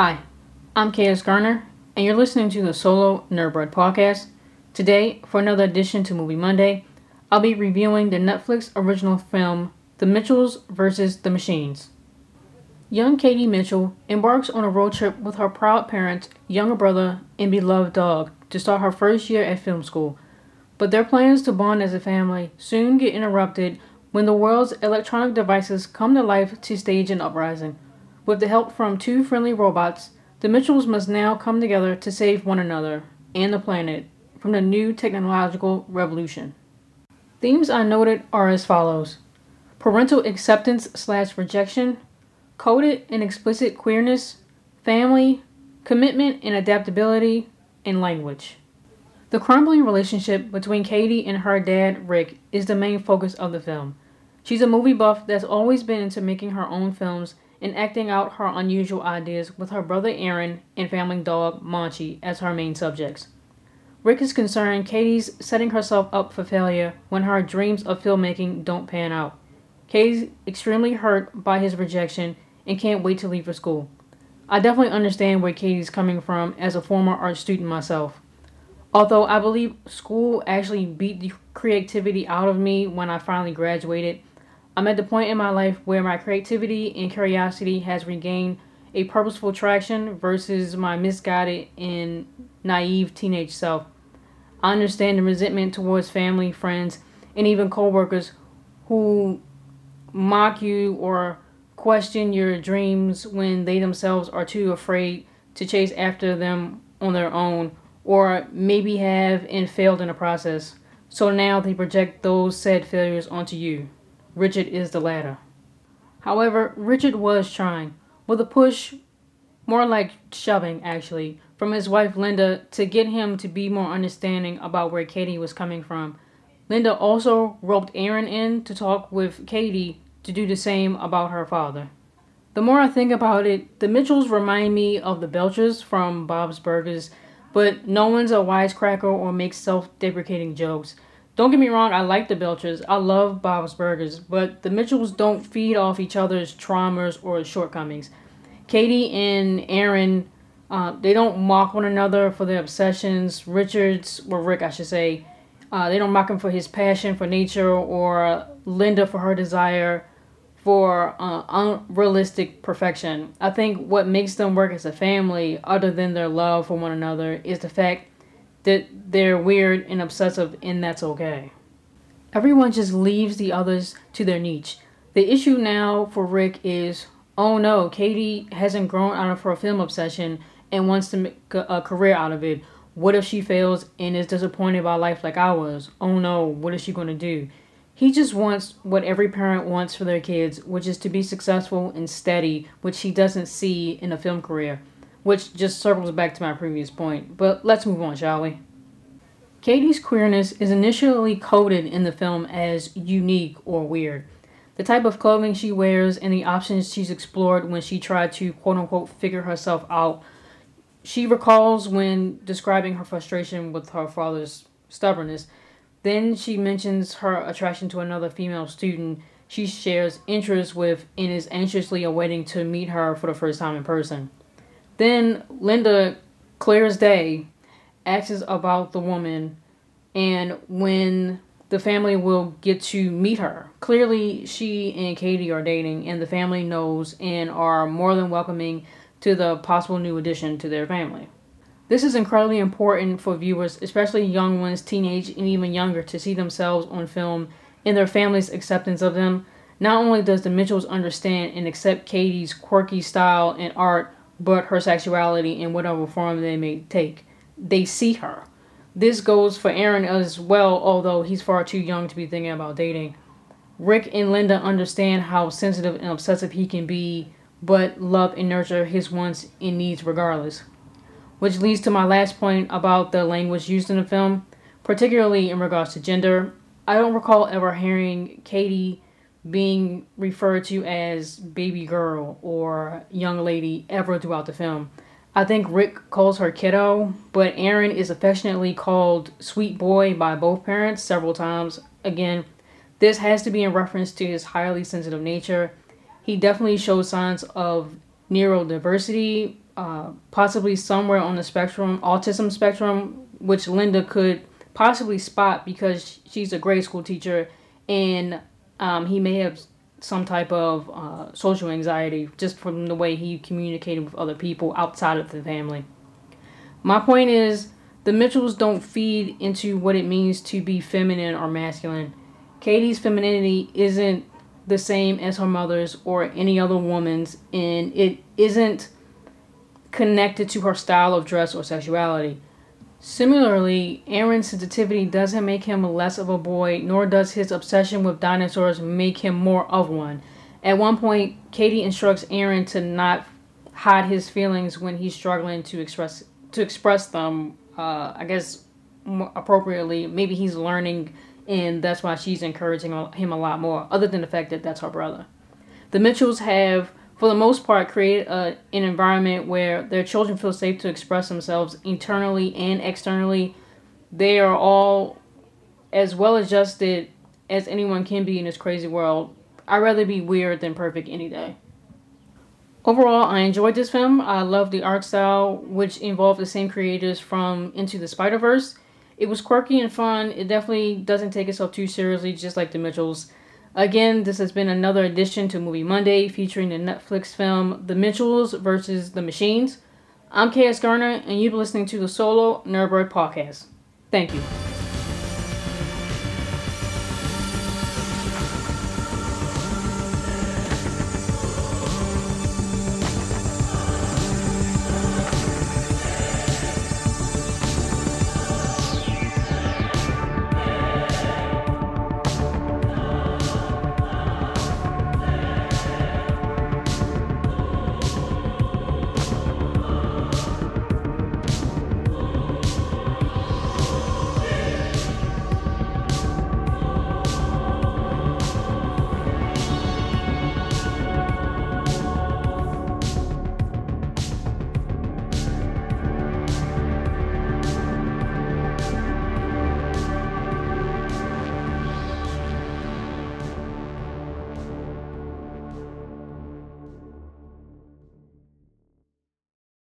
Hi, I'm KS Garner, and you're listening to the Solo Nerdbread podcast. Today, for another edition to Movie Monday, I'll be reviewing the Netflix original film The Mitchells vs. the Machines. Young Katie Mitchell embarks on a road trip with her proud parents, younger brother, and beloved dog to start her first year at film school. But their plans to bond as a family soon get interrupted when the world's electronic devices come to life to stage an uprising. With the help from two friendly robots, the Mitchells must now come together to save one another and the planet from the new technological revolution. Themes I noted are as follows parental acceptance slash rejection, coded and explicit queerness, family, commitment and adaptability, and language. The crumbling relationship between Katie and her dad, Rick, is the main focus of the film. She's a movie buff that's always been into making her own films and acting out her unusual ideas with her brother Aaron and family dog Monchi as her main subjects. Rick is concerned Katie's setting herself up for failure when her dreams of filmmaking don't pan out. Katie's extremely hurt by his rejection and can't wait to leave for school. I definitely understand where Katie's coming from as a former art student myself. Although I believe school actually beat the creativity out of me when I finally graduated, I'm at the point in my life where my creativity and curiosity has regained a purposeful traction versus my misguided and naive teenage self. I understand the resentment towards family, friends, and even coworkers who mock you or question your dreams when they themselves are too afraid to chase after them on their own or maybe have and failed in the process. So now they project those said failures onto you. Richard is the latter. However, Richard was trying, with a push, more like shoving actually, from his wife Linda to get him to be more understanding about where Katie was coming from. Linda also roped Aaron in to talk with Katie to do the same about her father. The more I think about it, the Mitchells remind me of the Belchers from Bob's Burgers, but no one's a wisecracker or makes self deprecating jokes. Don't get me wrong, I like the Belchers. I love Bob's Burgers, but the Mitchells don't feed off each other's traumas or shortcomings. Katie and Aaron, uh, they don't mock one another for their obsessions. Richards, or Rick, I should say, uh, they don't mock him for his passion for nature or Linda for her desire for uh, unrealistic perfection. I think what makes them work as a family, other than their love for one another, is the fact that they're weird and obsessive and that's okay. Everyone just leaves the others to their niche. The issue now for Rick is oh no, Katie hasn't grown out of her film obsession and wants to make a career out of it. What if she fails and is disappointed by life like I was? Oh no, what is she going to do? He just wants what every parent wants for their kids, which is to be successful and steady, which he doesn't see in a film career which just circles back to my previous point. But let's move on, shall we? Katie's queerness is initially coded in the film as unique or weird. The type of clothing she wears and the options she's explored when she tried to quote unquote figure herself out. She recalls when describing her frustration with her father's stubbornness. Then she mentions her attraction to another female student she shares interest with and is anxiously awaiting to meet her for the first time in person. Then Linda, clear as day, asks about the woman and when the family will get to meet her. Clearly, she and Katie are dating, and the family knows and are more than welcoming to the possible new addition to their family. This is incredibly important for viewers, especially young ones, teenage, and even younger, to see themselves on film and their family's acceptance of them. Not only does the Mitchells understand and accept Katie's quirky style and art, but her sexuality in whatever form they may take. They see her. This goes for Aaron as well, although he's far too young to be thinking about dating. Rick and Linda understand how sensitive and obsessive he can be, but love and nurture his wants and needs regardless. Which leads to my last point about the language used in the film, particularly in regards to gender. I don't recall ever hearing Katie being referred to as baby girl or young lady ever throughout the film. I think Rick calls her kiddo, but Aaron is affectionately called sweet boy by both parents several times. Again, this has to be in reference to his highly sensitive nature. He definitely shows signs of neurodiversity, uh, possibly somewhere on the spectrum, autism spectrum, which Linda could possibly spot because she's a grade school teacher and um, he may have some type of uh, social anxiety just from the way he communicated with other people outside of the family. My point is, the Mitchells don't feed into what it means to be feminine or masculine. Katie's femininity isn't the same as her mother's or any other woman's, and it isn't connected to her style of dress or sexuality. Similarly, Aaron's sensitivity doesn't make him less of a boy, nor does his obsession with dinosaurs make him more of one. At one point, Katie instructs Aaron to not hide his feelings when he's struggling to express to express them. Uh, I guess appropriately. Maybe he's learning, and that's why she's encouraging him a lot more. Other than the fact that that's her brother. The Mitchells have for the most part, create a, an environment where their children feel safe to express themselves internally and externally. They are all as well adjusted as anyone can be in this crazy world. I'd rather be weird than perfect any day. Overall, I enjoyed this film. I love the art style, which involved the same creators from Into the Spider Verse. It was quirky and fun. It definitely doesn't take itself too seriously, just like the Mitchells. Again, this has been another edition to Movie Monday featuring the Netflix film The Mitchells versus the Machines. I'm KS Garner, and you've been listening to the Solo Nerdbird podcast. Thank you.